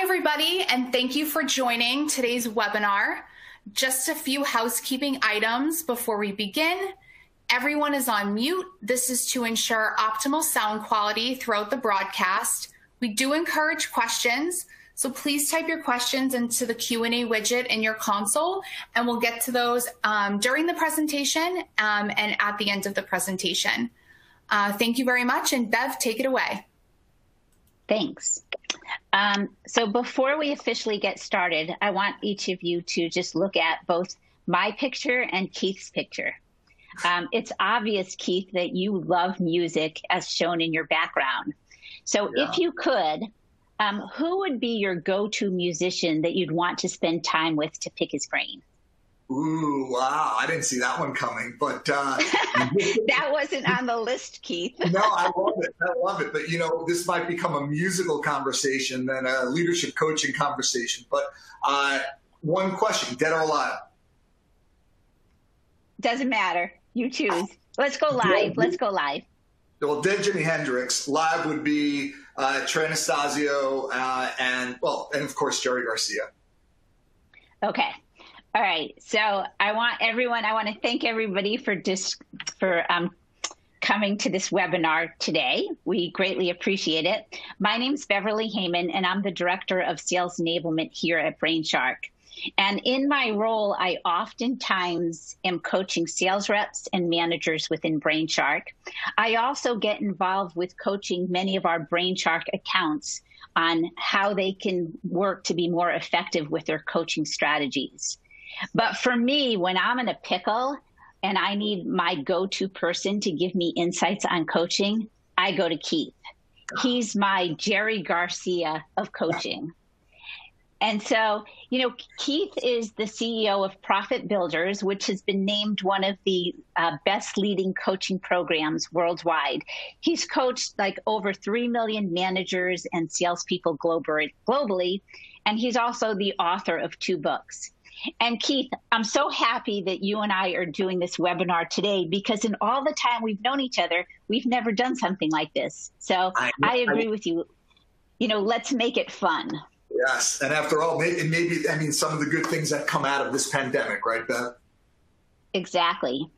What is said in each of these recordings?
Hi, everybody, and thank you for joining today's webinar. Just a few housekeeping items before we begin. Everyone is on mute. This is to ensure optimal sound quality throughout the broadcast. We do encourage questions, so please type your questions into the Q&A widget in your console, and we'll get to those um, during the presentation um, and at the end of the presentation. Uh, thank you very much, and Bev, take it away. Thanks. Um, so before we officially get started, I want each of you to just look at both my picture and Keith's picture. Um, it's obvious, Keith, that you love music as shown in your background. So yeah. if you could, um, who would be your go-to musician that you'd want to spend time with to pick his brain? Ooh, wow. I didn't see that one coming, but uh, that wasn't on the list, Keith. no, I love it. I love it. But you know, this might become a musical conversation than a leadership coaching conversation. But uh, one question: dead or alive? Doesn't matter. You choose. Let's go live. Let's go live. Well, dead Jimi Hendrix. Live would be uh, Trey Anastasio uh, and well, and of course Jerry Garcia. Okay. All right. So I want everyone, I want to thank everybody for dis, for um, coming to this webinar today. We greatly appreciate it. My name is Beverly Heyman, and I'm the Director of Sales Enablement here at Brainshark. And in my role, I oftentimes am coaching sales reps and managers within Brainshark. I also get involved with coaching many of our Brainshark accounts on how they can work to be more effective with their coaching strategies. But for me, when I'm in a pickle and I need my go to person to give me insights on coaching, I go to Keith. He's my Jerry Garcia of coaching. And so, you know, Keith is the CEO of Profit Builders, which has been named one of the uh, best leading coaching programs worldwide. He's coached like over 3 million managers and salespeople globally, and he's also the author of two books. And Keith, I'm so happy that you and I are doing this webinar today because in all the time we've known each other, we've never done something like this. So I, I agree I, with you. You know, let's make it fun. Yes. And after all, maybe, maybe, I mean, some of the good things that come out of this pandemic, right, Beth? Exactly.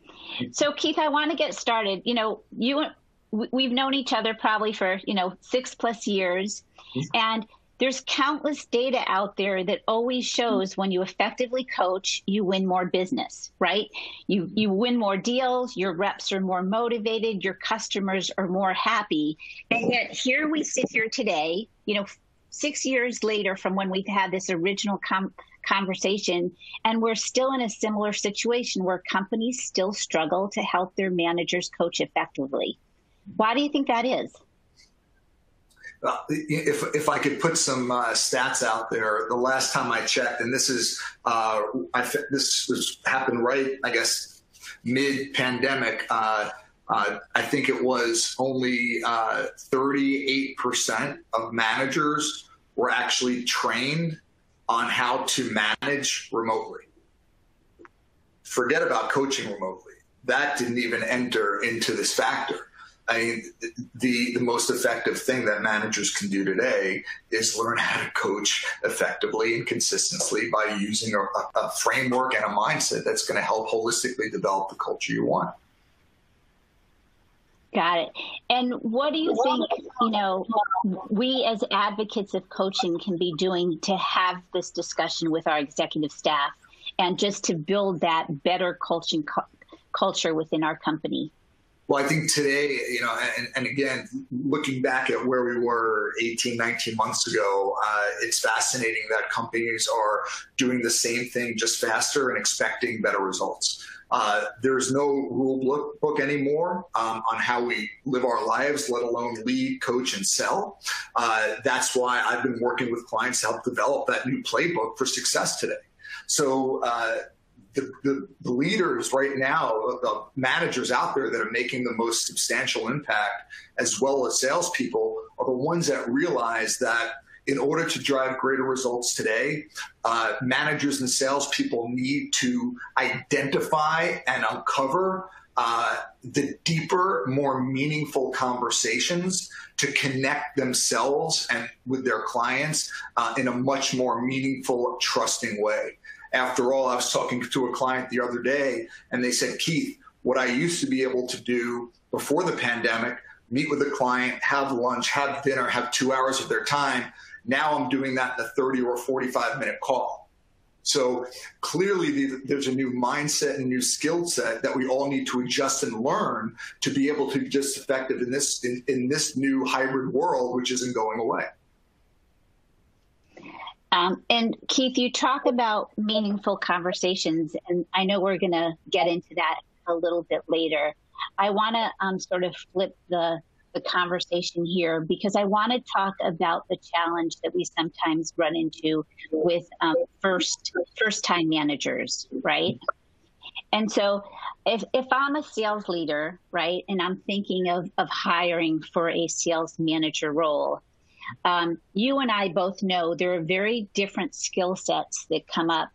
So, Keith, I want to get started. You know, you we've known each other probably for you know six plus years, mm-hmm. and there's countless data out there that always shows when you effectively coach, you win more business, right? You you win more deals, your reps are more motivated, your customers are more happy. And yet here we sit here today, you know, 6 years later from when we've had this original com- conversation and we're still in a similar situation where companies still struggle to help their managers coach effectively. Why do you think that is? If if I could put some uh, stats out there, the last time I checked, and this is uh, I this was happened right, I guess, mid pandemic. Uh, uh, I think it was only 38% uh, of managers were actually trained on how to manage remotely. Forget about coaching remotely. That didn't even enter into this factor. I mean, the the most effective thing that managers can do today is learn how to coach effectively and consistently by using a, a framework and a mindset that's going to help holistically develop the culture you want. Got it. And what do you think, you know, we as advocates of coaching can be doing to have this discussion with our executive staff and just to build that better coaching culture within our company? Well, I think today, you know, and, and, again, looking back at where we were 18, 19 months ago, uh, it's fascinating that companies are doing the same thing just faster and expecting better results. Uh, there's no rule book, anymore um, on how we live our lives, let alone lead, coach, and sell. Uh, that's why I've been working with clients to help develop that new playbook for success today. So uh, the, the, the, leaders right now, the managers out there that are making the most substantial impact, as well as salespeople, are the ones that realize that in order to drive greater results today, uh, managers and salespeople need to identify and uncover uh, the deeper, more meaningful conversations to connect themselves and with their clients uh, in a much more meaningful, trusting way. After all, I was talking to a client the other day, and they said, Keith, what I used to be able to do before the pandemic, meet with a client, have lunch, have dinner, have two hours of their time. Now I'm doing that in a 30 or 45 minute call so clearly, there's a new mindset and new skill set that we all need to adjust and learn to be able to be just effective in this in, in this new hybrid world, which isn't going away. Um, and Keith, you talk about meaningful conversations, and I know we're going to get into that a little bit later. I want to um, sort of flip the the conversation here because I want to talk about the challenge that we sometimes run into with um, first first time managers, right? And so, if if I'm a sales leader, right, and I'm thinking of of hiring for a sales manager role, um, you and I both know there are very different skill sets that come up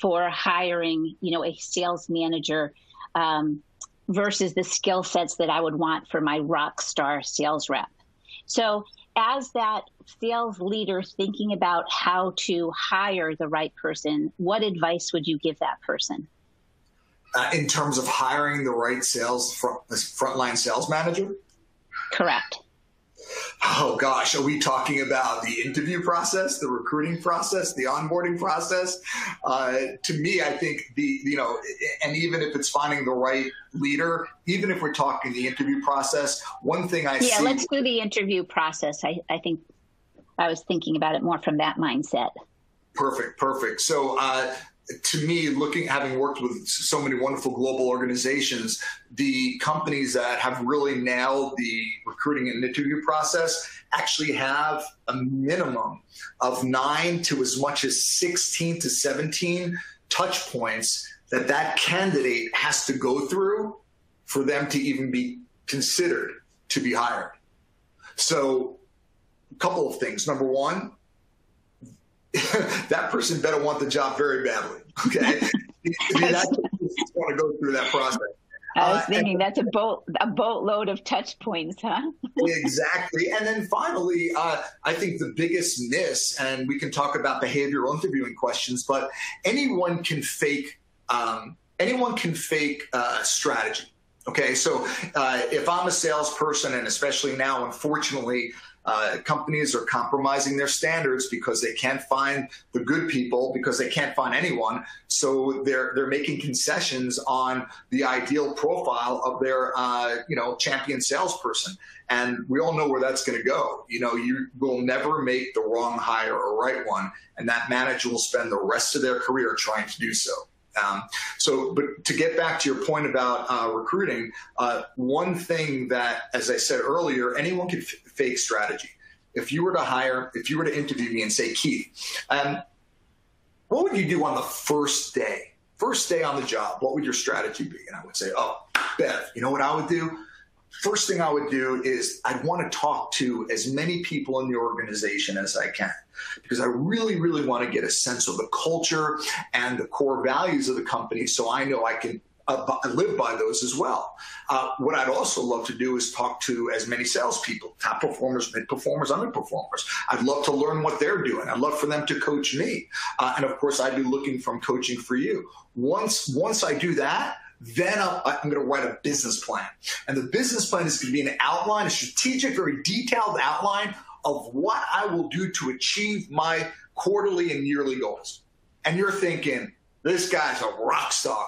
for hiring, you know, a sales manager. Um, versus the skill sets that I would want for my rock star sales rep. So, as that sales leader thinking about how to hire the right person, what advice would you give that person? Uh, in terms of hiring the right sales front, frontline sales manager? Correct. Oh gosh, are we talking about the interview process, the recruiting process, the onboarding process? Uh, to me, I think the you know, and even if it's finding the right leader, even if we're talking the interview process, one thing I see. yeah, see, let's do the interview process. I, I think I was thinking about it more from that mindset. Perfect, perfect. So uh, to me, looking, having worked with so many wonderful global organizations, the companies that have really nailed the recruiting and interview process actually have a minimum of nine to as much as 16 to 17 touch points that that candidate has to go through for them to even be considered to be hired. So, a couple of things. Number one, that person better want the job very badly. Okay, want to go through that process. I was uh, thinking and, that's a boat a boatload of touch points, huh? exactly. And then finally, uh, I think the biggest miss, and we can talk about behavioral interviewing questions, but anyone can fake um, anyone can fake uh, strategy. Okay, so uh, if I'm a salesperson, and especially now, unfortunately, uh, companies are compromising their standards because they can't find the good people because they can't find anyone. So they're they're making concessions on the ideal profile of their uh, you know champion salesperson, and we all know where that's going to go. You know, you will never make the wrong hire or right one, and that manager will spend the rest of their career trying to do so. Um, so, but to get back to your point about uh, recruiting, uh, one thing that, as I said earlier, anyone can f- fake strategy. If you were to hire, if you were to interview me and say, Keith, um, what would you do on the first day? First day on the job, what would your strategy be? And I would say, oh, Beth, you know what I would do? First thing I would do is I'd want to talk to as many people in the organization as I can because I really, really want to get a sense of the culture and the core values of the company so I know I can uh, live by those as well. Uh, what I'd also love to do is talk to as many salespeople, top performers, mid performers, underperformers. I'd love to learn what they're doing. I'd love for them to coach me, uh, and of course, I'd be looking from coaching for you. Once once I do that, then I'm, I'm going to write a business plan. And the business plan is going to be an outline, a strategic, very detailed outline of what I will do to achieve my quarterly and yearly goals. And you're thinking, this guy's a rock star.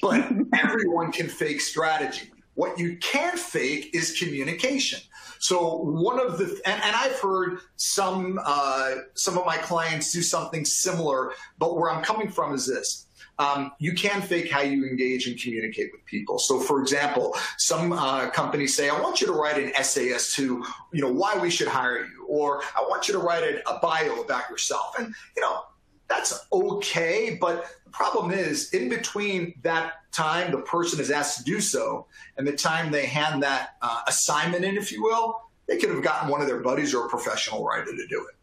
But everyone can fake strategy. What you can't fake is communication. So one of the and, and I've heard some uh, some of my clients do something similar, but where I'm coming from is this: um, you can fake how you engage and communicate with people. So, for example, some uh, companies say, "I want you to write an essay as to you know why we should hire you," or "I want you to write a, a bio about yourself." And you know that's okay, but the problem is in between that time the person is asked to do so and the time they hand that uh, assignment in, if you will, they could have gotten one of their buddies or a professional writer to do it.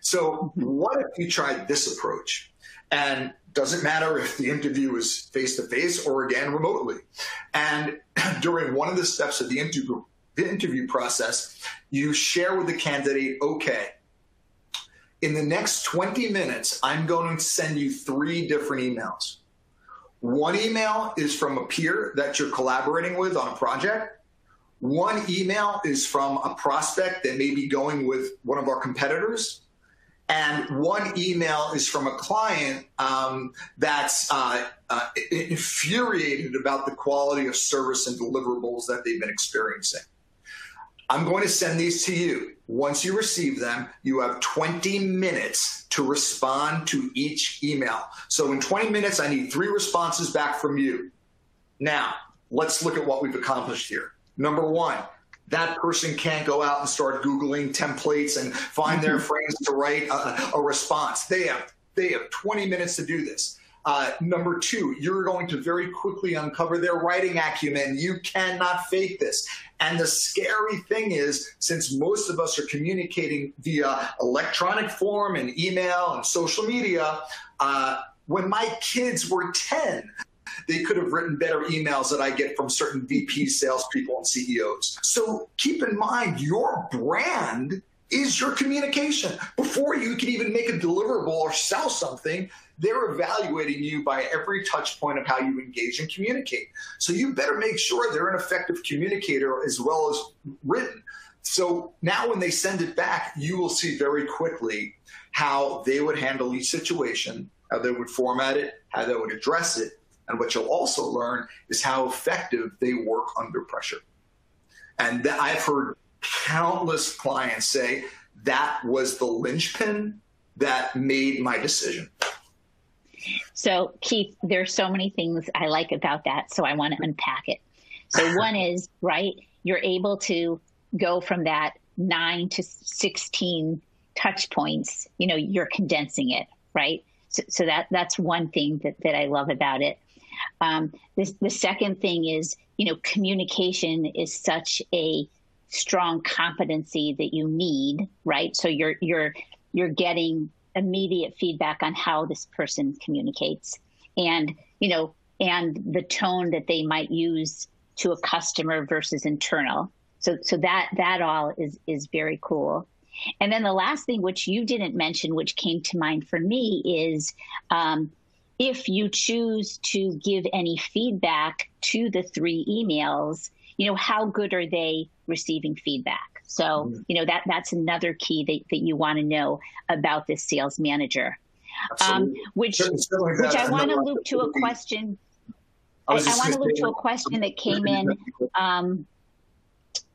So, what if you tried this approach? And doesn't matter if the interview is face to face or again remotely. And during one of the steps of the interview, the interview process, you share with the candidate, okay, in the next 20 minutes, I'm going to send you three different emails. One email is from a peer that you're collaborating with on a project. One email is from a prospect that may be going with one of our competitors. And one email is from a client um, that's uh, uh, infuriated about the quality of service and deliverables that they've been experiencing. I'm going to send these to you. Once you receive them, you have 20 minutes to respond to each email. So in 20 minutes, I need three responses back from you. Now, let's look at what we've accomplished here. Number one, that person can't go out and start Googling templates and find their friends to write a, a response. They have they have 20 minutes to do this. Uh, number two, you're going to very quickly uncover their writing acumen. You cannot fake this. And the scary thing is, since most of us are communicating via electronic form and email and social media, uh, when my kids were 10, they could have written better emails that I get from certain VP salespeople and CEOs. So keep in mind, your brand is your communication. Before you can even make a deliverable or sell something, they're evaluating you by every touch point of how you engage and communicate. So you better make sure they're an effective communicator as well as written. So now when they send it back, you will see very quickly how they would handle each situation, how they would format it, how they would address it. And what you'll also learn is how effective they work under pressure. And I've heard countless clients say that was the linchpin that made my decision. So, Keith, there's so many things I like about that. So, I want to unpack it. So, one is, right, you're able to go from that nine to 16 touch points, you know, you're condensing it, right? So, so that that's one thing that, that I love about it. Um, this, the second thing is, you know, communication is such a strong competency that you need, right? So you're you're you're getting immediate feedback on how this person communicates. And you know and the tone that they might use to a customer versus internal. So so that that all is is very cool. And then the last thing which you didn't mention which came to mind for me is um, if you choose to give any feedback to the three emails you know how good are they receiving feedback so, mm-hmm. you know, that that's another key that, that you want to know about this sales manager. Um, which which I want to loop to a question. I, I want to loop to a question that came in um,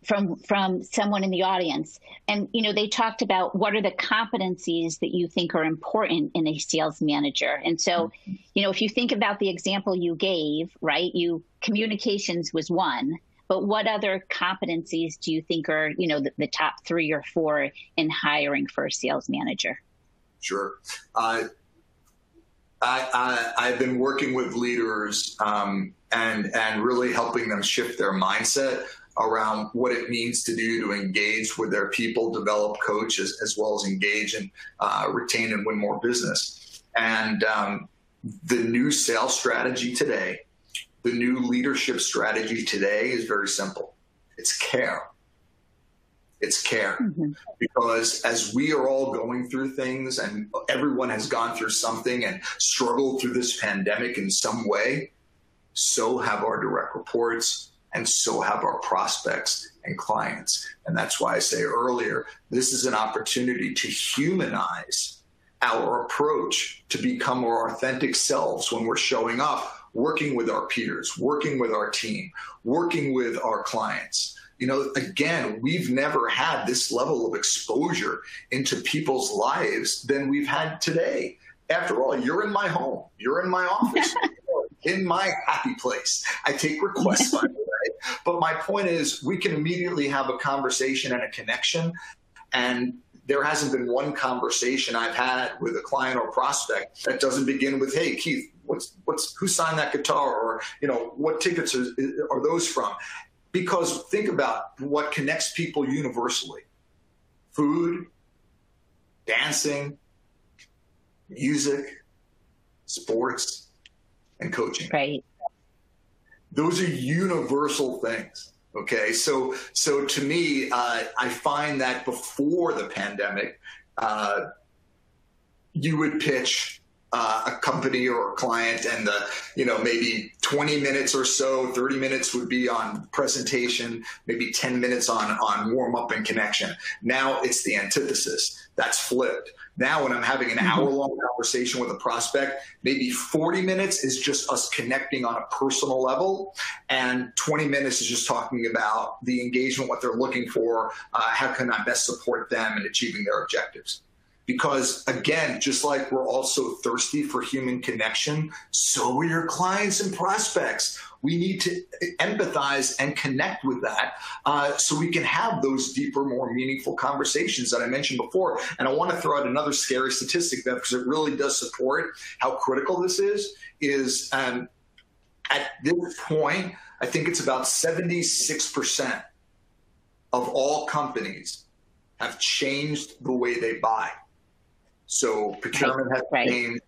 from from someone in the audience, and you know they talked about what are the competencies that you think are important in a sales manager. And so, mm-hmm. you know, if you think about the example you gave, right? You communications was one but what other competencies do you think are, you know, the, the top three or four in hiring for a sales manager? Sure. Uh, I, I, have been working with leaders um, and and really helping them shift their mindset around what it means to do to engage with their people, develop, coach, as, as well as engage and uh, retain and win more business. And um, the new sales strategy today the new leadership strategy today is very simple it's care. It's care. Mm-hmm. Because as we are all going through things and everyone has gone through something and struggled through this pandemic in some way, so have our direct reports and so have our prospects and clients. And that's why I say earlier, this is an opportunity to humanize our approach to become our authentic selves when we're showing up working with our peers, working with our team, working with our clients. You know, again, we've never had this level of exposure into people's lives than we've had today. After all, you're in my home, you're in my office, in my happy place. I take requests, by the way. But my point is, we can immediately have a conversation and a connection. And there hasn't been one conversation I've had with a client or prospect that doesn't begin with, "Hey, Keith, what's what's who signed that guitar or you know what tickets are, are those from because think about what connects people universally food dancing music sports, and coaching. Right. Those are universal things. Okay, so so to me, uh, I find that before the pandemic, uh, you would pitch uh, a company or a client and the you know maybe 20 minutes or so 30 minutes would be on presentation maybe 10 minutes on on warm up and connection. Now it's the antithesis. That's flipped. Now when i'm having an mm-hmm. hour long conversation with a prospect maybe 40 minutes is just us connecting on a personal level and 20 minutes is just talking about the engagement what they're looking for uh, how can i best support them in achieving their objectives because again, just like we're also thirsty for human connection, so are your clients and prospects. We need to empathize and connect with that uh, so we can have those deeper, more meaningful conversations that I mentioned before. And I want to throw out another scary statistic, Beth, because it really does support how critical this is. Is um, at this point, I think it's about 76% of all companies have changed the way they buy. So procurement has right. changed.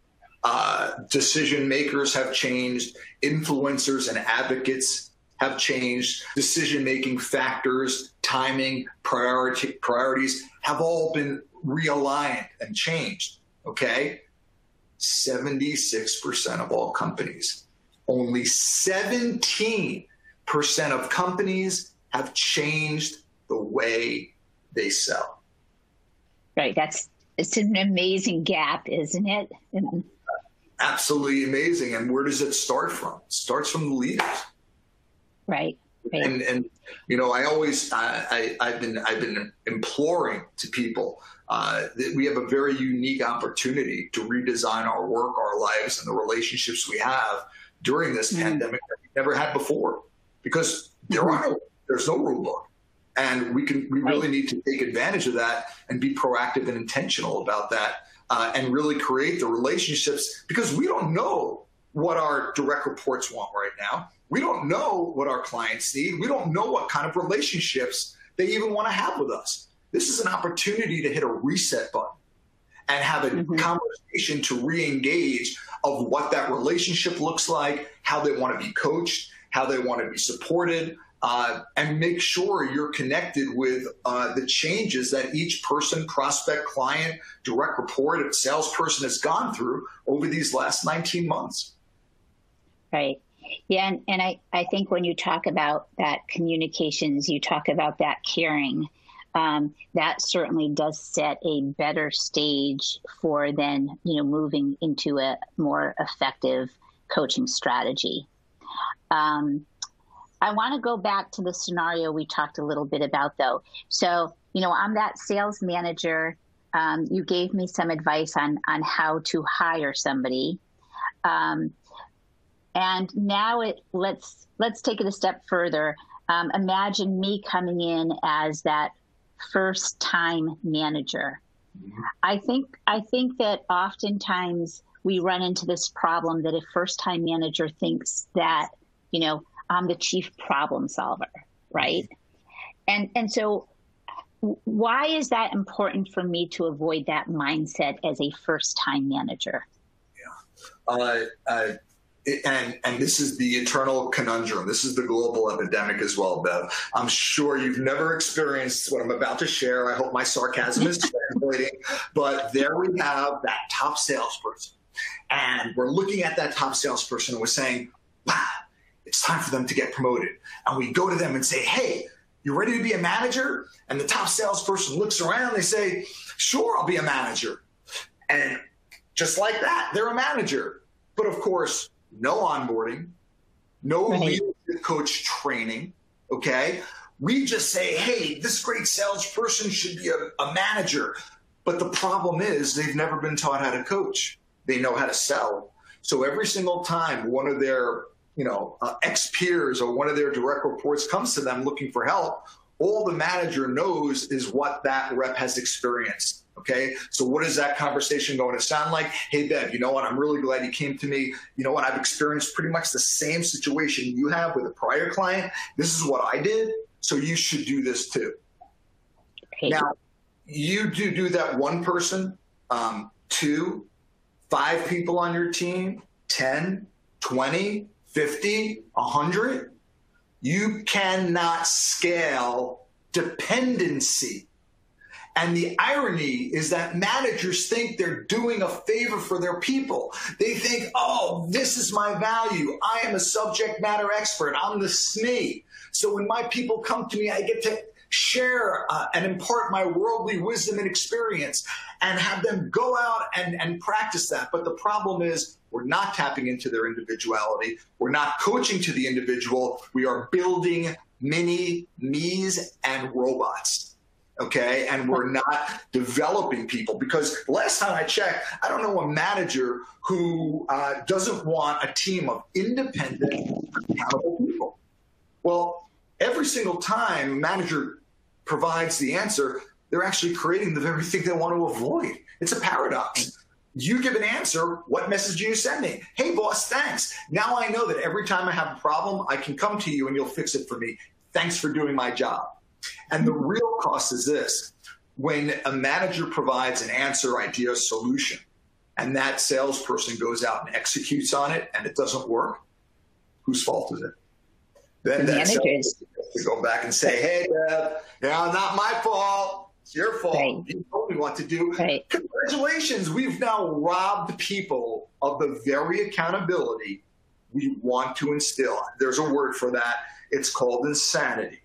Uh, decision makers have changed. Influencers and advocates have changed. Decision making factors, timing, priority, priorities have all been realigned and changed. Okay. 76% of all companies, only 17% of companies have changed the way they sell. Right. That's it's an amazing gap, isn't it? Absolutely amazing. And where does it start from? It starts from the leaders. Right. right. And and you know, I always I, I have been I've been imploring to people uh, that we have a very unique opportunity to redesign our work, our lives, and the relationships we have during this mm-hmm. pandemic that we never had before. Because there are no there's no rule book and we can we really need to take advantage of that and be proactive and intentional about that uh, and really create the relationships because we don't know what our direct reports want right now. We don't know what our clients need. We don't know what kind of relationships they even want to have with us. This is an opportunity to hit a reset button and have a mm-hmm. conversation to re-engage of what that relationship looks like how they want to be coached how they want to be supported uh, and make sure you're connected with uh, the changes that each person, prospect, client, direct report, salesperson has gone through over these last 19 months. Right. Yeah, and, and I, I think when you talk about that communications, you talk about that caring. Um, that certainly does set a better stage for then you know moving into a more effective coaching strategy. Um, I want to go back to the scenario we talked a little bit about, though. So, you know, I'm that sales manager. Um, you gave me some advice on on how to hire somebody, um, and now it let's let's take it a step further. Um, imagine me coming in as that first time manager. Mm-hmm. I think I think that oftentimes we run into this problem that a first time manager thinks that you know I'm the chief problem solver, right? And and so why is that important for me to avoid that mindset as a first time manager? Yeah. Uh, uh, and and this is the eternal conundrum. This is the global epidemic as well, Bev. I'm sure you've never experienced what I'm about to share. I hope my sarcasm is translating. But there we have that top salesperson, and we're looking at that top salesperson and we're saying, "Wow, it's time for them to get promoted. And we go to them and say, hey, you ready to be a manager? And the top salesperson looks around, they say, sure, I'll be a manager. And just like that, they're a manager. But of course, no onboarding, no right. leadership coach training. Okay. We just say, hey, this great salesperson should be a, a manager. But the problem is they've never been taught how to coach. They know how to sell. So every single time one of their you know, uh, ex peers or one of their direct reports comes to them looking for help, all the manager knows is what that rep has experienced. Okay. So what is that conversation going to sound like? Hey, Bev, you know what? I'm really glad you came to me. You know what? I've experienced pretty much the same situation you have with a prior client. This is what I did. So you should do this too. Okay. Now, you do do that one person. Um, two, five people on your team, 10, 20, 50, 100, you cannot scale dependency. And the irony is that managers think they're doing a favor for their people. They think, oh, this is my value. I am a subject matter expert. I'm the SME. So when my people come to me, I get to share uh, and impart my worldly wisdom and experience and have them go out and, and practice that. But the problem is, we're not tapping into their individuality. We're not coaching to the individual. We are building mini me's and robots. Okay. And we're not developing people because last time I checked, I don't know a manager who uh, doesn't want a team of independent, accountable people. Well, every single time manager provides the answer, they're actually creating the very thing they want to avoid. It's a paradox. You give an answer, what message do you send me? Hey, boss, thanks. Now I know that every time I have a problem, I can come to you and you'll fix it for me. Thanks for doing my job. And the real cost is this when a manager provides an answer, idea, solution, and that salesperson goes out and executes on it and it doesn't work, whose fault is it? Then the that to go back and say, hey, Deb, yeah, not my fault. It's your fault. Right. You told me what to do. Right. Congratulations. We've now robbed people of the very accountability we want to instill. There's a word for that. It's called insanity.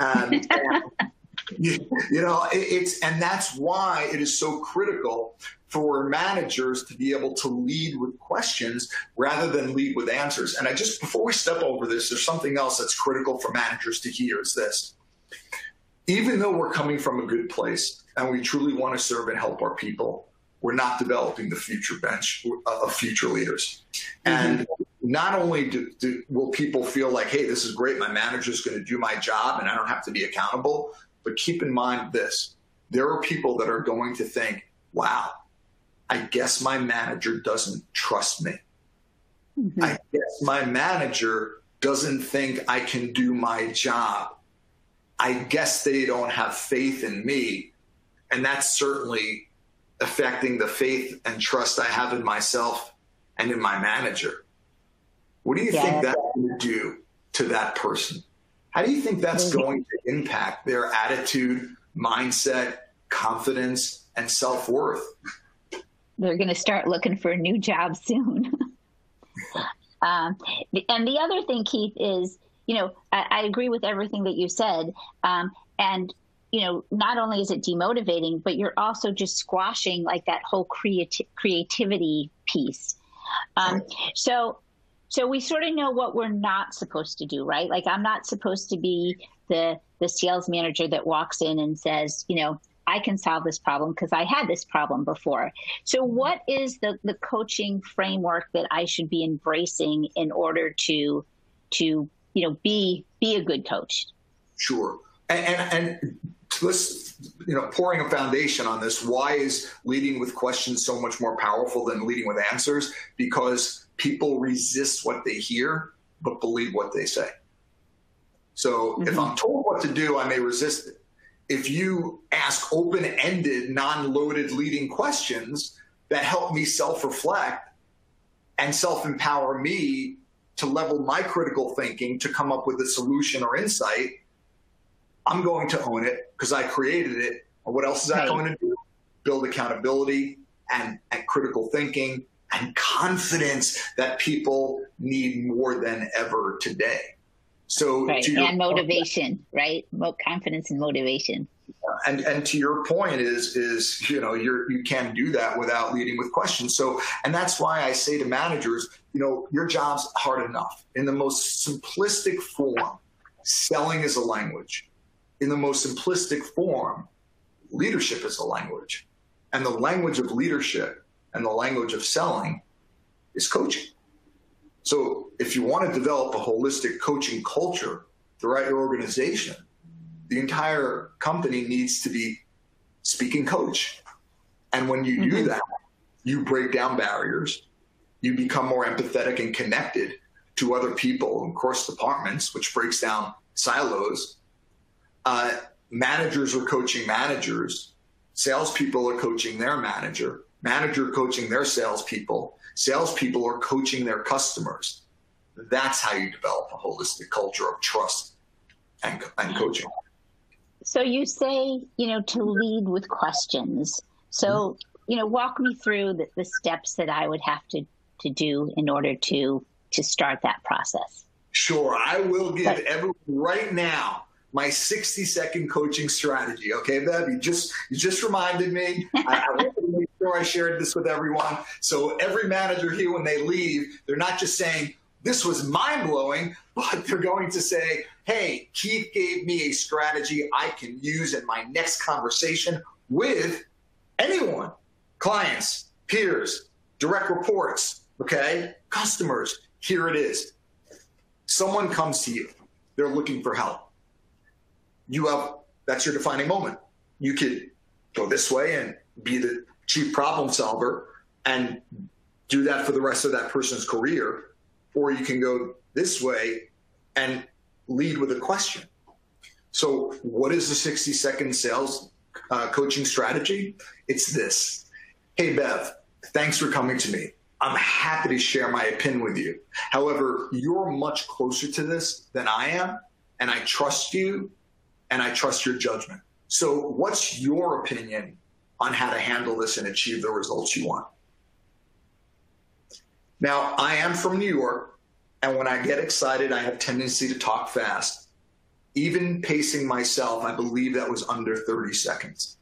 Um, and, you, you, know, it, it's, and that's why it is so critical for managers to be able to lead with questions rather than lead with answers. And I just, before we step over this, there's something else that's critical for managers to hear is this. Even though we're coming from a good place and we truly want to serve and help our people, we're not developing the future bench of future leaders. Mm-hmm. And not only do, do, will people feel like, hey, this is great, my manager's going to do my job and I don't have to be accountable, but keep in mind this there are people that are going to think, wow, I guess my manager doesn't trust me. Mm-hmm. I guess my manager doesn't think I can do my job. I guess they don't have faith in me. And that's certainly affecting the faith and trust I have in myself and in my manager. What do you yeah. think that's going to do to that person? How do you think that's mm-hmm. going to impact their attitude, mindset, confidence, and self worth? they're going to start looking for a new job soon. um, and the other thing, Keith, is you know I, I agree with everything that you said, um, and you know not only is it demotivating, but you're also just squashing like that whole creati- creativity piece. Um, so so we sort of know what we're not supposed to do, right? Like I'm not supposed to be the the sales manager that walks in and says, you know, I can solve this problem because I had this problem before. So, what is the, the coaching framework that I should be embracing in order to to you know be be a good coach? Sure, and and, and let's you know pouring a foundation on this. Why is leading with questions so much more powerful than leading with answers? Because people resist what they hear but believe what they say. So mm-hmm. if I'm told what to do, I may resist it if you ask open ended, non loaded leading questions that help me self reflect and self empower me to level my critical thinking to come up with a solution or insight, I'm going to own it because I created it. And what else is that right. going to do? Build accountability and, and critical thinking and confidence that people need more than ever today. So right. and motivation, right? Confidence and motivation. And and to your point is is you know you're you can't do that without leading with questions. So and that's why I say to managers, you know, your job's hard enough. In the most simplistic form, selling is a language. In the most simplistic form, leadership is a language. And the language of leadership and the language of selling is coaching. So if you want to develop a holistic coaching culture throughout your organization, the entire company needs to be speaking coach. And when you mm-hmm. do that, you break down barriers, you become more empathetic and connected to other people and cross departments, which breaks down silos. Uh, managers are coaching managers, salespeople are coaching their manager, manager coaching their salespeople, salespeople are coaching their customers. That's how you develop a holistic culture of trust and, and coaching. So you say, you know, to lead with questions. So, mm-hmm. you know, walk me through the, the steps that I would have to, to do in order to to start that process. Sure. I will give but, everyone right now my 60 second coaching strategy. Okay, Bev, you just you just reminded me. I, I to make sure I shared this with everyone. So every manager here, when they leave, they're not just saying this was mind blowing, but they're going to say, "Hey, Keith gave me a strategy I can use in my next conversation with anyone, clients, peers, direct reports, okay, customers. Here it is. Someone comes to you. They're looking for help you have that's your defining moment. You could go this way and be the chief problem solver and do that for the rest of that person's career, or you can go this way and lead with a question. So, what is the 60 second sales uh, coaching strategy? It's this Hey, Bev, thanks for coming to me. I'm happy to share my opinion with you. However, you're much closer to this than I am, and I trust you and I trust your judgment. So, what's your opinion on how to handle this and achieve the results you want? Now, I am from New York, and when I get excited, I have tendency to talk fast. Even pacing myself, I believe that was under 30 seconds.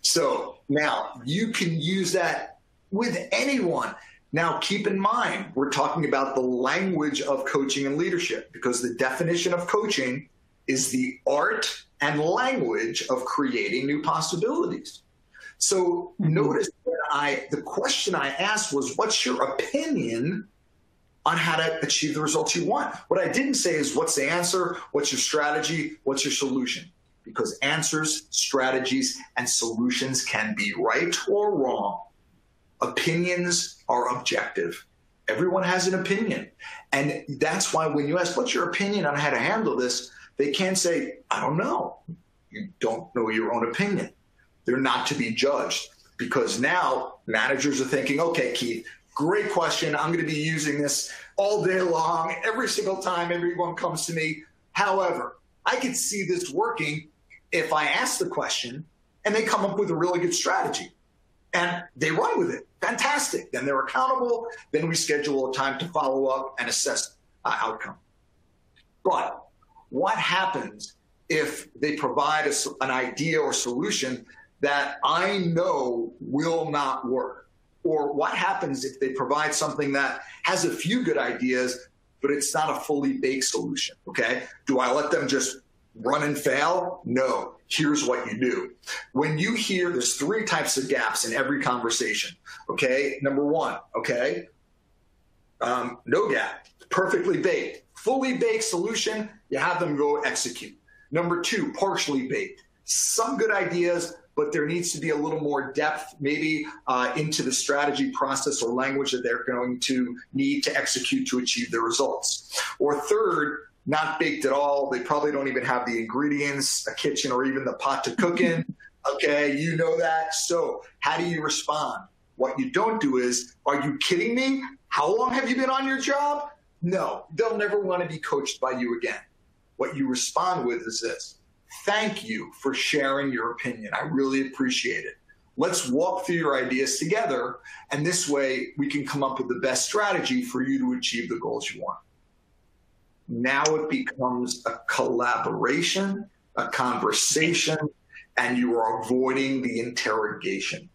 So now you can use that with anyone. Now, keep in mind, we're talking about the language of coaching and leadership because the definition of coaching is the art and language of creating new possibilities. So mm-hmm. notice that I the question I asked was, what's your opinion on how to achieve the results you want? What I didn't say is what's the answer, what's your strategy, what's your solution? Because answers, strategies, and solutions can be right or wrong. Opinions are objective. Everyone has an opinion. And that's why when you ask, what's your opinion on how to handle this? They can't say, I don't know. You don't know your own opinion. They're not to be judged because now managers are thinking, okay, Keith, great question. I'm going to be using this all day long, every single time everyone comes to me. However, I could see this working if I ask the question and they come up with a really good strategy and they run with it. Fantastic. Then they're accountable. Then we schedule a time to follow up and assess uh, outcome. But what happens if they provide a, an idea or solution that I know will not work? Or what happens if they provide something that has a few good ideas, but it's not a fully baked solution? Okay. Do I let them just run and fail? No. Here's what you do. When you hear there's three types of gaps in every conversation. Okay. Number one, okay. Um, no gap, perfectly baked fully baked solution, you have them go execute. Number two, partially baked. Some good ideas, but there needs to be a little more depth, maybe uh, into the strategy process or language that they're going to need to execute to achieve the results. Or third, not baked at all. They probably don't even have the ingredients, a kitchen, or even the pot to cook in. Okay, you know that. So, how do you respond? What you don't do is, are you kidding me? How long have you been on your job? No, they'll never want to be coached by you again. What you respond with is this Thank you for sharing your opinion. I really appreciate it. Let's walk through your ideas together, and this way we can come up with the best strategy for you to achieve the goals you want. Now it becomes a collaboration, a conversation, and you are avoiding the interrogation.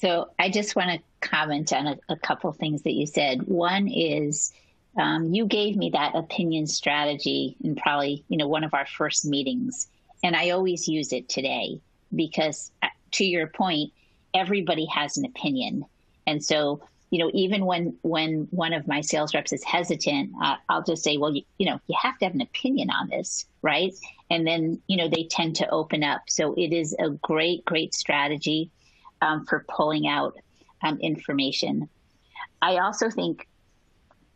So I just want to comment on a, a couple things that you said. One is um, you gave me that opinion strategy in probably you know one of our first meetings, and I always use it today because, uh, to your point, everybody has an opinion, and so you know even when when one of my sales reps is hesitant, uh, I'll just say, well, you, you know, you have to have an opinion on this, right? And then you know they tend to open up. So it is a great great strategy um, for pulling out um, information. I also think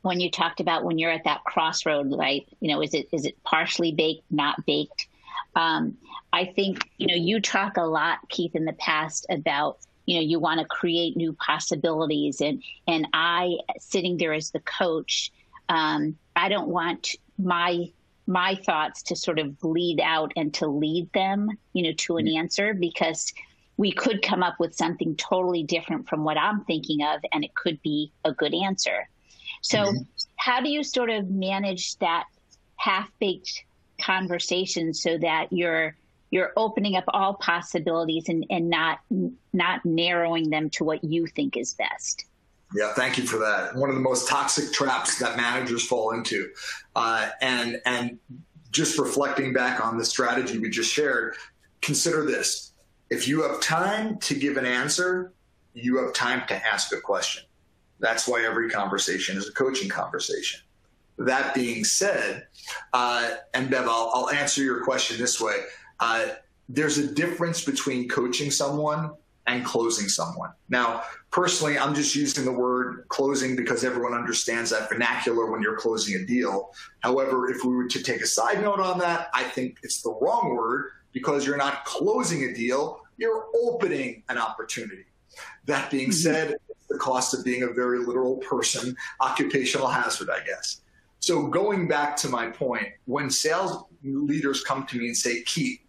when you talked about when you're at that crossroad, right? You know, is it is it partially baked, not baked? Um, I think, you know, you talk a lot, Keith, in the past about, you know, you want to create new possibilities. And, and I, sitting there as the coach, um, I don't want my my thoughts to sort of lead out and to lead them, you know, to an mm-hmm. answer because we could come up with something totally different from what I'm thinking of, and it could be a good answer. So, mm-hmm. how do you sort of manage that half baked conversation so that you're you're opening up all possibilities and, and not not narrowing them to what you think is best? Yeah, thank you for that. One of the most toxic traps that managers fall into, uh, and and just reflecting back on the strategy we just shared, consider this: if you have time to give an answer, you have time to ask a question. That's why every conversation is a coaching conversation. That being said, uh, and Bev, I'll, I'll, answer your question this way. Uh, there's a difference between coaching someone and closing someone. Now, personally, I'm just using the word closing because everyone understands that vernacular when you're closing a deal. However, if we were to take a side note on that, I think it's the wrong word because you're not closing a deal, you're opening an opportunity. That being mm-hmm. said, cost of being a very literal person, occupational hazard, I guess. So going back to my point, when sales leaders come to me and say, Keith,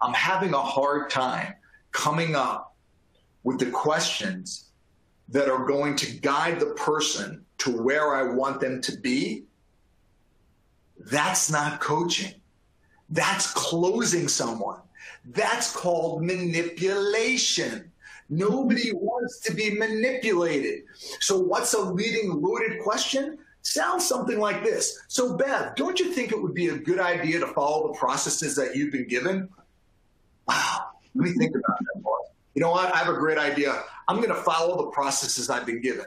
I'm having a hard time coming up with the questions that are going to guide the person to where I want them to be, that's not coaching. That's closing someone. That's called manipulation. Nobody wants to be manipulated. So, what's a leading loaded question? Sounds something like this. So, Bev, don't you think it would be a good idea to follow the processes that you've been given? Wow, let me think about that, boss. You know what? I have a great idea. I'm going to follow the processes I've been given.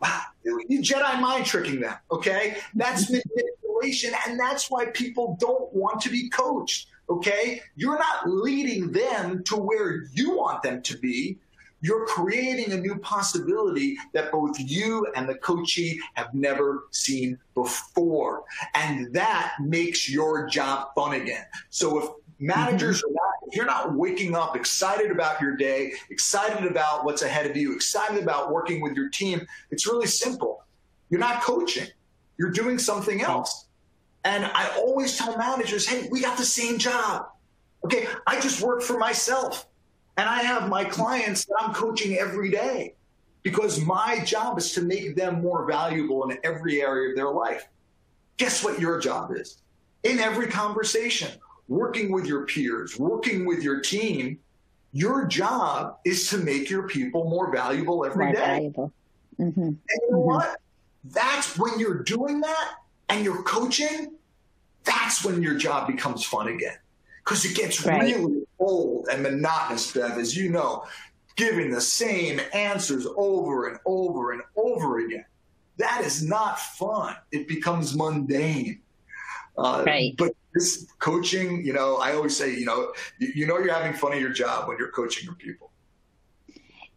Wow, you Jedi mind tricking them, okay? That's mm-hmm. manipulation, and that's why people don't want to be coached, okay? You're not leading them to where you want them to be you're creating a new possibility that both you and the coachee have never seen before. And that makes your job fun again. So if managers mm-hmm. are not, if you're not waking up excited about your day, excited about what's ahead of you, excited about working with your team, it's really simple. You're not coaching. You're doing something else. And I always tell managers, hey, we got the same job. Okay, I just work for myself. And I have my clients that I'm coaching every day because my job is to make them more valuable in every area of their life. Guess what your job is? In every conversation, working with your peers, working with your team, your job is to make your people more valuable every more day. Valuable. Mm-hmm. And you know mm-hmm. what? That's when you're doing that and you're coaching, that's when your job becomes fun again because it gets right. really old and monotonous, Bev, as you know, giving the same answers over and over and over again. That is not fun. It becomes mundane. Uh, right. But this coaching, you know, I always say, you know, you, you know, you're having fun in your job when you're coaching your people.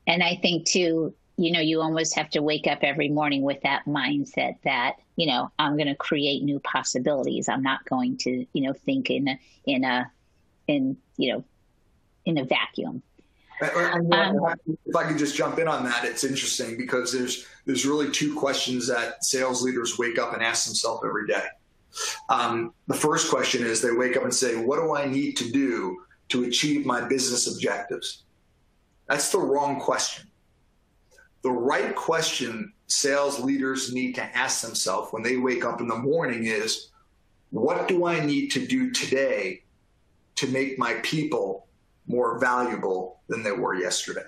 And I think too, you know, you almost have to wake up every morning with that mindset that, you know, I'm going to create new possibilities. I'm not going to, you know, think in a, in a in you know in a vacuum. And, um, if I could just jump in on that, it's interesting because there's there's really two questions that sales leaders wake up and ask themselves every day. Um, the first question is they wake up and say, "What do I need to do to achieve my business objectives?" That's the wrong question. The right question sales leaders need to ask themselves when they wake up in the morning is, "What do I need to do today to make my people more valuable than they were yesterday.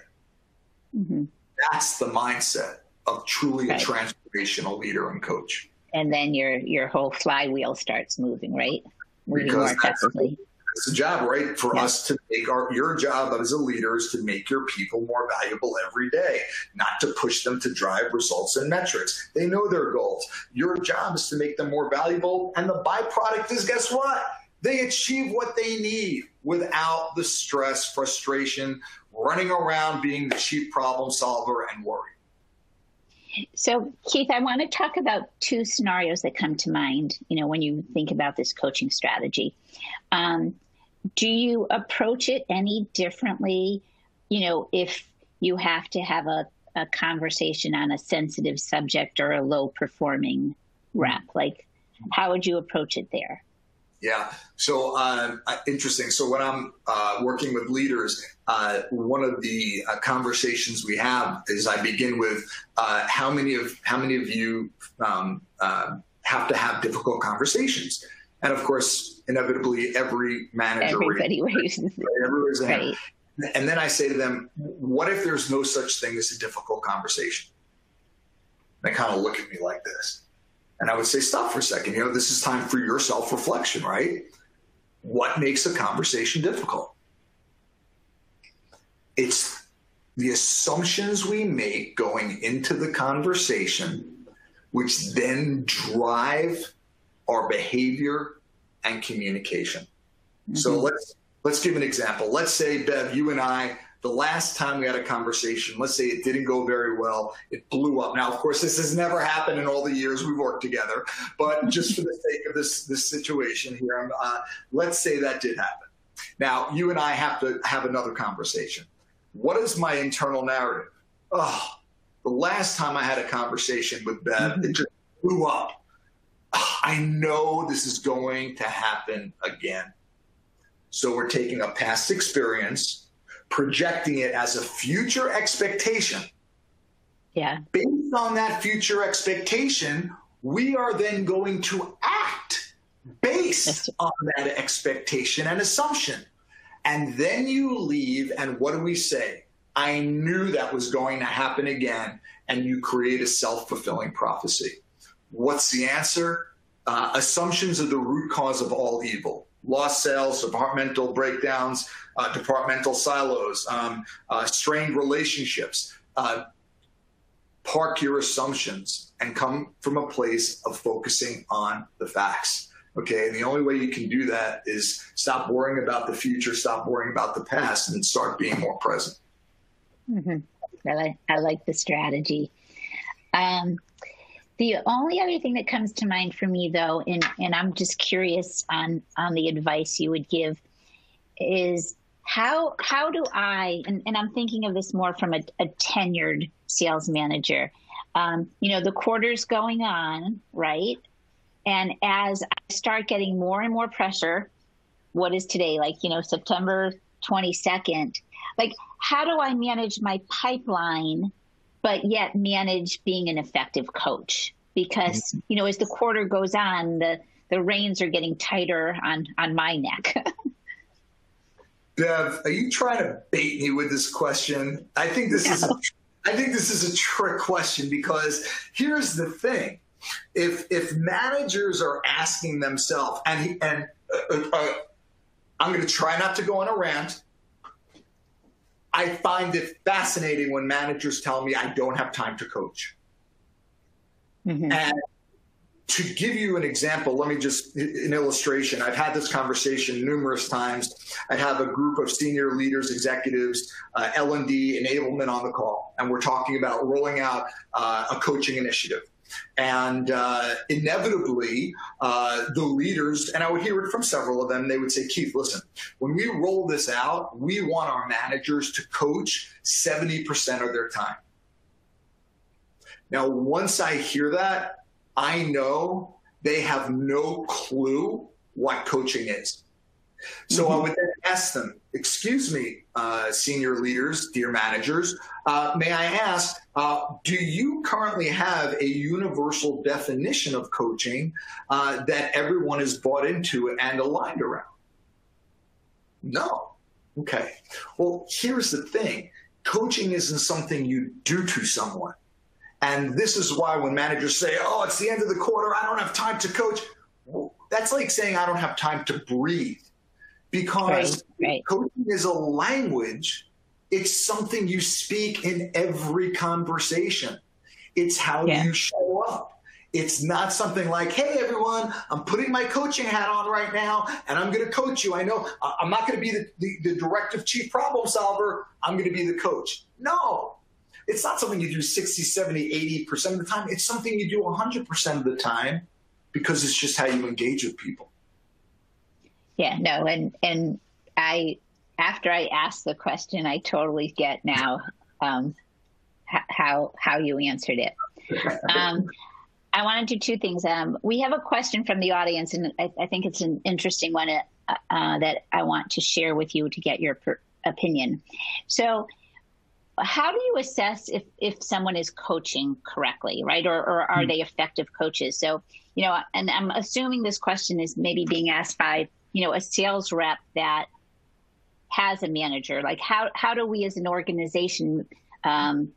Mm-hmm. That's the mindset of truly right. a transformational leader and coach. And then your your whole flywheel starts moving, right? Moving because. It's a job, right? For yeah. us to make our your job as a leader is to make your people more valuable every day, not to push them to drive results and metrics. They know their goals. Your job is to make them more valuable, and the byproduct is guess what? They achieve what they need without the stress, frustration, running around being the chief problem solver and worry. So, Keith, I want to talk about two scenarios that come to mind, you know, when you think about this coaching strategy. Um, do you approach it any differently? You know, if you have to have a, a conversation on a sensitive subject or a low performing rep, like how would you approach it there? Yeah. So uh, interesting. So when I'm uh, working with leaders, uh, one of the uh, conversations we have is I begin with uh, how many of how many of you um, uh, have to have difficult conversations, and of course, inevitably, every manager everybody raises right. And then I say to them, "What if there's no such thing as a difficult conversation?" They kind of look at me like this. And I would say, stop for a second. You know, this is time for your self reflection, right? What makes a conversation difficult? It's the assumptions we make going into the conversation, which then drive our behavior and communication. Mm-hmm. So let's let's give an example. Let's say, Bev, you and I the last time we had a conversation, let's say it didn't go very well, it blew up. Now, of course, this has never happened in all the years we've worked together, but just for the sake of this this situation here, uh, let's say that did happen. Now, you and I have to have another conversation. What is my internal narrative? Oh, the last time I had a conversation with Bev, mm-hmm. it just blew up. I know this is going to happen again. So we're taking a past experience projecting it as a future expectation. Yeah. Based on that future expectation, we are then going to act based on that expectation and assumption. And then you leave, and what do we say? I knew that was going to happen again. And you create a self fulfilling prophecy. What's the answer? Uh, assumptions are the root cause of all evil lost sales, departmental breakdowns, uh, departmental silos, um, uh, strained relationships. Uh, park your assumptions and come from a place of focusing on the facts. Okay, and the only way you can do that is stop worrying about the future, stop worrying about the past, and start being more present. Mm-hmm. I like I like the strategy. Um, the only other thing that comes to mind for me, though, and, and I'm just curious on, on the advice you would give, is how how do I, and, and I'm thinking of this more from a, a tenured sales manager. Um, you know, the quarter's going on, right? And as I start getting more and more pressure, what is today? Like, you know, September 22nd. Like, how do I manage my pipeline but yet manage being an effective coach because mm-hmm. you know as the quarter goes on the the reins are getting tighter on on my neck bev are you trying to bait me with this question i think this no. is a, i think this is a trick question because here's the thing if if managers are asking themselves and and uh, uh, uh i'm going to try not to go on a rant I find it fascinating when managers tell me I don't have time to coach. Mm-hmm. And to give you an example, let me just an illustration. I've had this conversation numerous times. I have a group of senior leaders, executives, uh, L and D enablement on the call, and we're talking about rolling out uh, a coaching initiative. And uh, inevitably, uh, the leaders, and I would hear it from several of them, they would say, Keith, listen, when we roll this out, we want our managers to coach 70% of their time. Now, once I hear that, I know they have no clue what coaching is. So mm-hmm. I would then ask them, excuse me, uh, senior leaders, dear managers, uh, may I ask, uh, do you currently have a universal definition of coaching uh, that everyone is bought into and aligned around? No. Okay. Well, here's the thing coaching isn't something you do to someone. And this is why when managers say, oh, it's the end of the quarter, I don't have time to coach. That's like saying I don't have time to breathe because right, right. coaching is a language. It's something you speak in every conversation. It's how yeah. you show up. It's not something like, hey, everyone, I'm putting my coaching hat on right now and I'm going to coach you. I know I'm not going to be the, the, the directive chief problem solver. I'm going to be the coach. No, it's not something you do 60, 70, 80% of the time. It's something you do 100% of the time because it's just how you engage with people. Yeah, no, and and I after I asked the question, I totally get now um, how how you answered it. Um, I want to do two things. Um, we have a question from the audience, and I, I think it's an interesting one uh, uh, that I want to share with you to get your per- opinion. So, how do you assess if if someone is coaching correctly, right, or, or are mm-hmm. they effective coaches? So, you know, and I'm assuming this question is maybe being asked by you know a sales rep that has a manager. Like, how how do we as an organization um,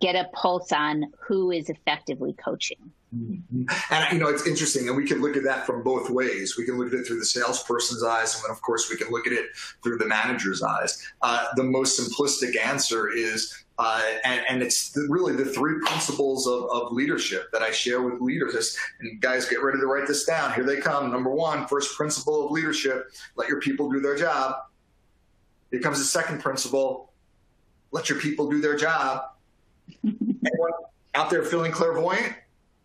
get a pulse on who is effectively coaching? Mm-hmm. And you know, it's interesting, and we can look at that from both ways. We can look at it through the salesperson's eyes, and then, of course, we can look at it through the manager's eyes. Uh, the most simplistic answer is, uh, and, and, it's the, really the three principles of, of, leadership that I share with leaders. And guys, get ready to write this down. Here they come. Number one, first principle of leadership: let your people do their job. Here comes the second principle: let your people do their job. Anyone out there feeling clairvoyant?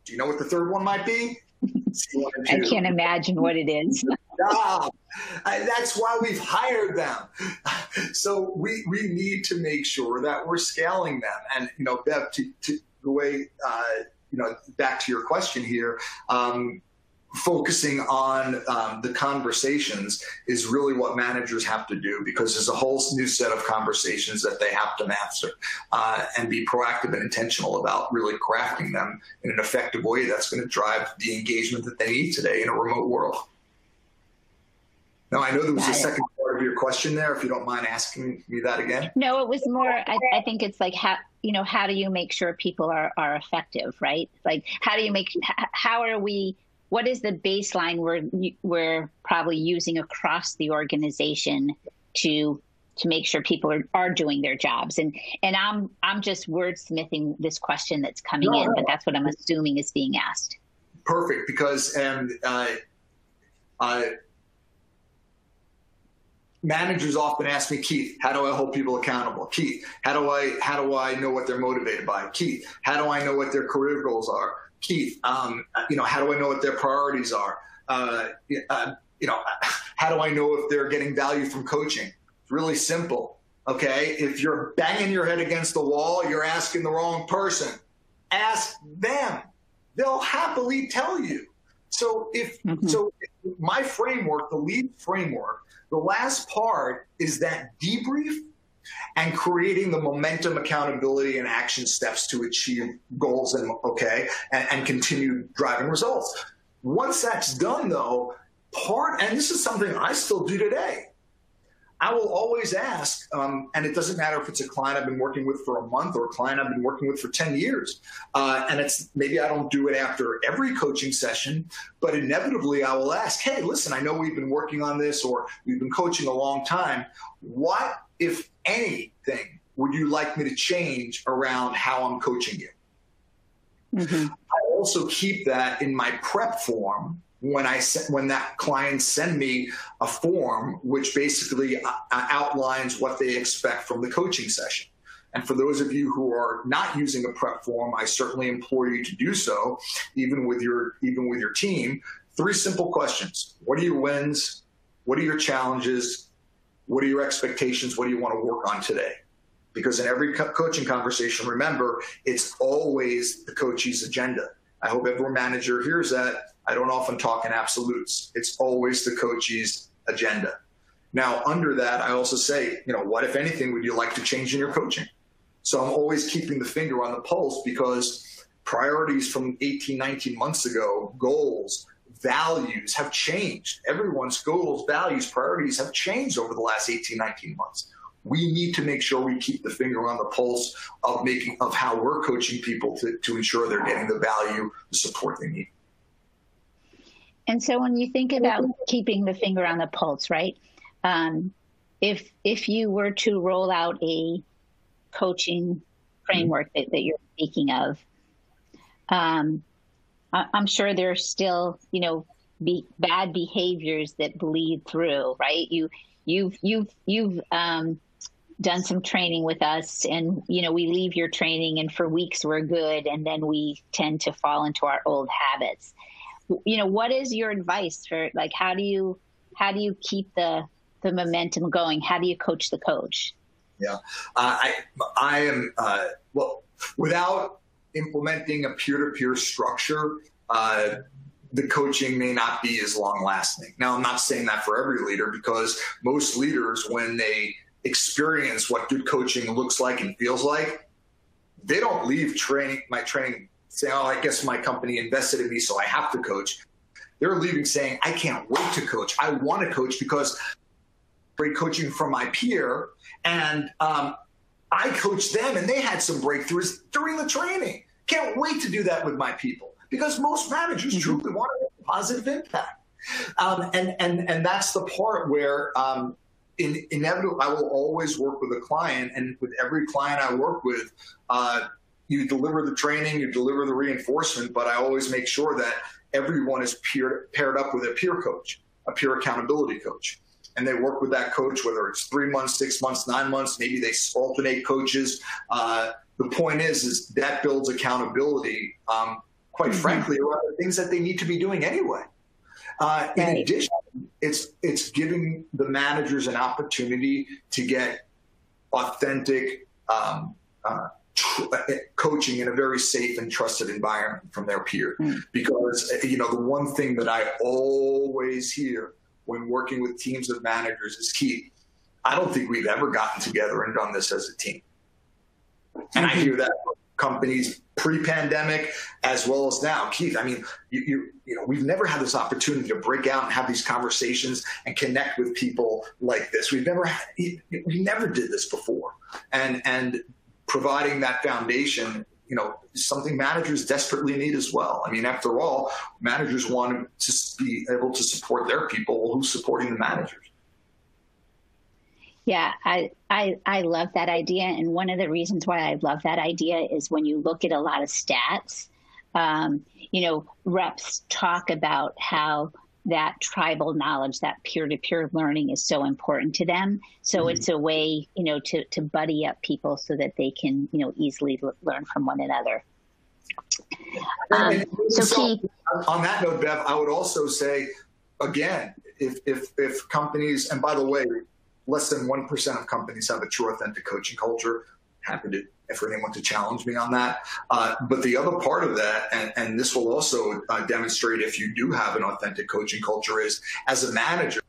Do you know what the third one might be? I can't imagine what it is. That's why we've hired them. So we, we need to make sure that we're scaling them. And, you know, Bev, to, to the way, uh, you know, back to your question here, um, focusing on um, the conversations is really what managers have to do because there's a whole new set of conversations that they have to master uh, and be proactive and intentional about really crafting them in an effective way that's going to drive the engagement that they need today in a remote world. Now, I know there was a second part of your question there. If you don't mind asking me that again. No, it was more. I, I think it's like how you know how do you make sure people are are effective, right? Like how do you make how are we what is the baseline we're we're probably using across the organization to to make sure people are, are doing their jobs? And and i'm i'm just wordsmithing this question that's coming no, in but that's what i'm assuming is being asked. Perfect because and uh, managers often ask me keith how do i hold people accountable? Keith how do i how do i know what they're motivated by? Keith how do i know what their career goals are Keith, um, you know, how do I know what their priorities are? Uh, uh, you know, how do I know if they're getting value from coaching? It's really simple. Okay. If you're banging your head against the wall, you're asking the wrong person. Ask them. They'll happily tell you. So if mm-hmm. so my framework, the lead framework, the last part is that debrief and creating the momentum, accountability, and action steps to achieve goals and okay, and, and continue driving results. Once that's done, though, part and this is something I still do today. I will always ask, um, and it doesn't matter if it's a client I've been working with for a month or a client I've been working with for 10 years. Uh, and it's maybe I don't do it after every coaching session, but inevitably I will ask, hey, listen, I know we've been working on this or we've been coaching a long time. What if anything, would you like me to change around how I'm coaching you? Mm-hmm. I also keep that in my prep form when I when that client send me a form which basically uh, outlines what they expect from the coaching session. And for those of you who are not using a prep form, I certainly implore you to do so, even with your even with your team. Three simple questions: What are your wins? What are your challenges? What are your expectations? What do you want to work on today? Because in every co- coaching conversation, remember, it's always the coach's agenda. I hope every manager hears that. I don't often talk in absolutes. It's always the coach's agenda. Now, under that, I also say, you know, what, if anything, would you like to change in your coaching? So I'm always keeping the finger on the pulse because priorities from 18, 19 months ago, goals, values have changed. Everyone's goals, values, priorities have changed over the last 18, 19 months. We need to make sure we keep the finger on the pulse of making of how we're coaching people to, to ensure they're getting the value, the support they need. And so when you think about keeping the finger on the pulse, right? Um, if if you were to roll out a coaching framework that, that you're speaking of, um, I'm sure there's still, you know, be, bad behaviors that bleed through, right? You, you've, you've, you've um, done some training with us, and you know, we leave your training, and for weeks we're good, and then we tend to fall into our old habits. You know, what is your advice for like how do you how do you keep the the momentum going? How do you coach the coach? Yeah, uh, I I am uh, well without implementing a peer-to-peer structure. Uh, the coaching may not be as long lasting. Now, I'm not saying that for every leader because most leaders, when they experience what good coaching looks like and feels like, they don't leave training my training saying, "Oh, I guess my company invested in me, so I have to coach." They're leaving saying, "I can't wait to coach. I want to coach because great coaching from my peer, and um, I coached them, and they had some breakthroughs during the training. Can't wait to do that with my people because most managers mm-hmm. truly want a positive impact." Um, and and and that's the part where um, in, inevitably, I will always work with a client, and with every client I work with, uh, you deliver the training, you deliver the reinforcement, but I always make sure that everyone is peer, paired up with a peer coach, a peer accountability coach. And they work with that coach, whether it's three months, six months, nine months, maybe they alternate coaches. Uh, the point is, is that builds accountability, um, quite mm-hmm. frankly, around the things that they need to be doing anyway. Uh, in right. addition, it's it's giving the managers an opportunity to get authentic um, uh, tr- coaching in a very safe and trusted environment from their peer. Mm. Because you know the one thing that I always hear when working with teams of managers is Keith. I don't think we've ever gotten together and done this as a team. And. I hear that companies pre-pandemic as well as now. Keith, I mean, you, you, you know, we've never had this opportunity to break out and have these conversations and connect with people like this. We've never had, we never did this before, and and providing that foundation. You know, something managers desperately need as well. I mean, after all, managers want to be able to support their people. Who's supporting the managers? Yeah, I, I I love that idea, and one of the reasons why I love that idea is when you look at a lot of stats. Um, you know, reps talk about how that tribal knowledge, that peer-to-peer learning, is so important to them. So mm-hmm. it's a way, you know, to to buddy up people so that they can, you know, easily l- learn from one another. Um, so, so on that note, Bev, I would also say again, if if if companies, and by the way, less than 1% of companies have a true authentic coaching culture. Happy to for anyone to challenge me on that. Uh, but the other part of that, and, and this will also uh, demonstrate if you do have an authentic coaching culture, is as a manager,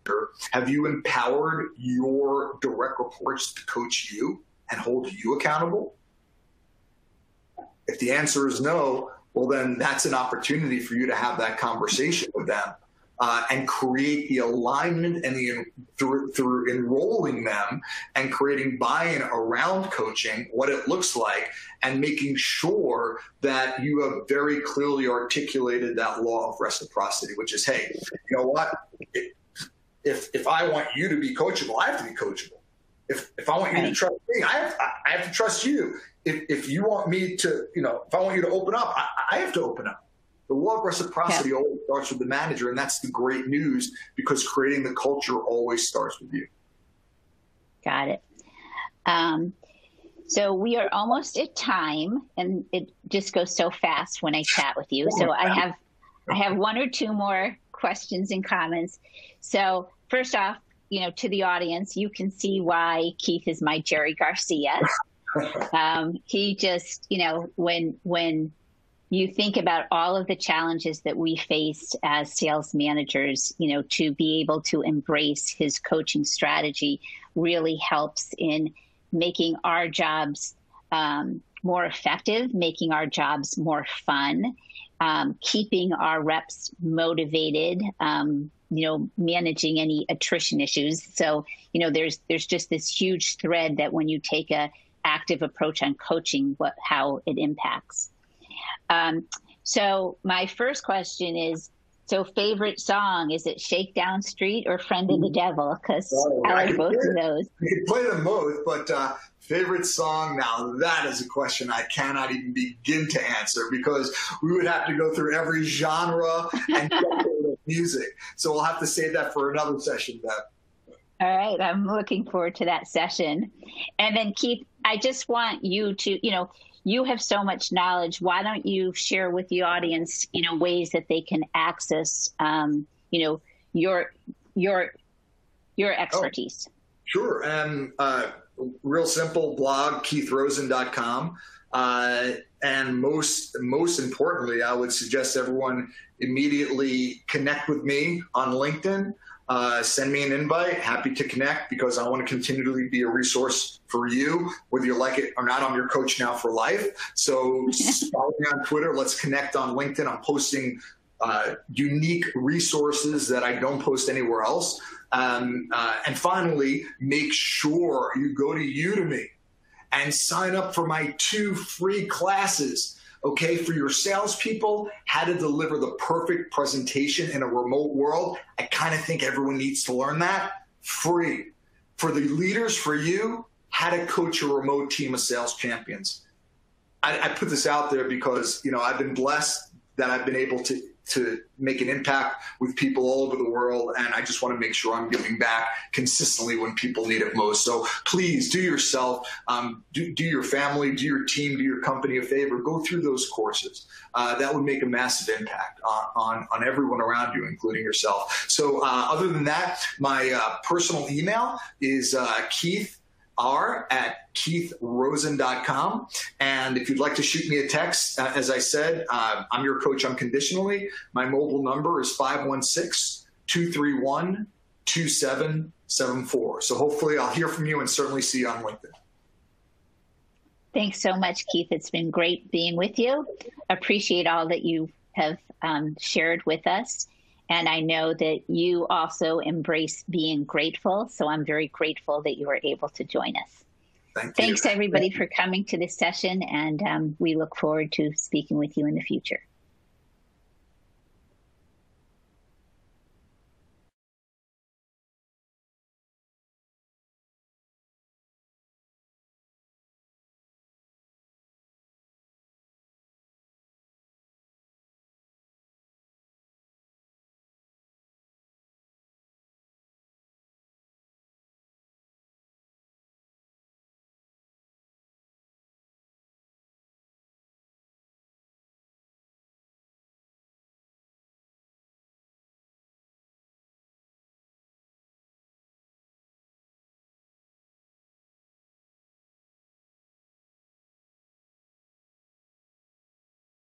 have you empowered your direct reports to coach you and hold you accountable? If the answer is no, well, then that's an opportunity for you to have that conversation with them uh, and create the alignment and the through, through enrolling them and creating buy-in around coaching, what it looks like, and making sure that you have very clearly articulated that law of reciprocity, which is, hey, you know what? If if I want you to be coachable, I have to be coachable. If if I want you to trust me, I have, I have to trust you. If if you want me to, you know, if I want you to open up, I, I have to open up. The law of reciprocity yeah. always starts with the manager, and that's the great news because creating the culture always starts with you. Got it. Um, so we are almost at time, and it just goes so fast when I chat with you. So I have, I have one or two more questions and comments. So first off, you know, to the audience, you can see why Keith is my Jerry Garcia. um, he just, you know, when when you think about all of the challenges that we faced as sales managers, you know, to be able to embrace his coaching strategy really helps in making our jobs um, more effective, making our jobs more fun, um, keeping our reps motivated, um, you know, managing any attrition issues. So, you know, there's there's just this huge thread that when you take a active approach on coaching, what how it impacts. Um, so my first question is, so favorite song is it Shakedown Street or Friend of the. Devil? Because oh, I like both of those. You can play them both, but uh, favorite song now that is a question I cannot even begin to answer because we would have to go through every genre and music. So we'll have to save that for another session, Beth. All right, I'm looking forward to that session. And then Keith, I just want you to, you know, you have so much knowledge. Why don't you share with the audience, you know, ways that they can access, um, you know, your your your expertise. Oh, sure. And uh, real simple blog, keithrosen.com. Uh, and most most importantly, I would suggest everyone immediately connect with me on LinkedIn. Uh, send me an invite. Happy to connect because I want to continually be a resource for you, whether you like it or not. I'm your coach now for life. So follow me on Twitter. Let's connect on LinkedIn. I'm posting uh, unique resources that I don't post anywhere else. Um, uh, and finally, make sure you go to Udemy and sign up for my two free classes. Okay, for your salespeople, how to deliver the perfect presentation in a remote world. I kind of think everyone needs to learn that free. For the leaders, for you, how to coach a remote team of sales champions. I, I put this out there because you know I've been blessed that I've been able to to make an impact with people all over the world. And I just want to make sure I'm giving back consistently when people need it most. So please do yourself, um, do, do your family, do your team, do your company a favor. Go through those courses. Uh, that would make a massive impact on, on, on everyone around you, including yourself. So uh, other than that, my uh, personal email is uh, Keith r at keithrosen.com. And if you'd like to shoot me a text, uh, as I said, uh, I'm your coach unconditionally. My mobile number is 516 231 2774. So hopefully I'll hear from you and certainly see you on LinkedIn. Thanks so much, Keith. It's been great being with you. Appreciate all that you have um, shared with us. And I know that you also embrace being grateful. So I'm very grateful that you were able to join us. Thank Thanks, everybody, for coming to this session. And um, we look forward to speaking with you in the future.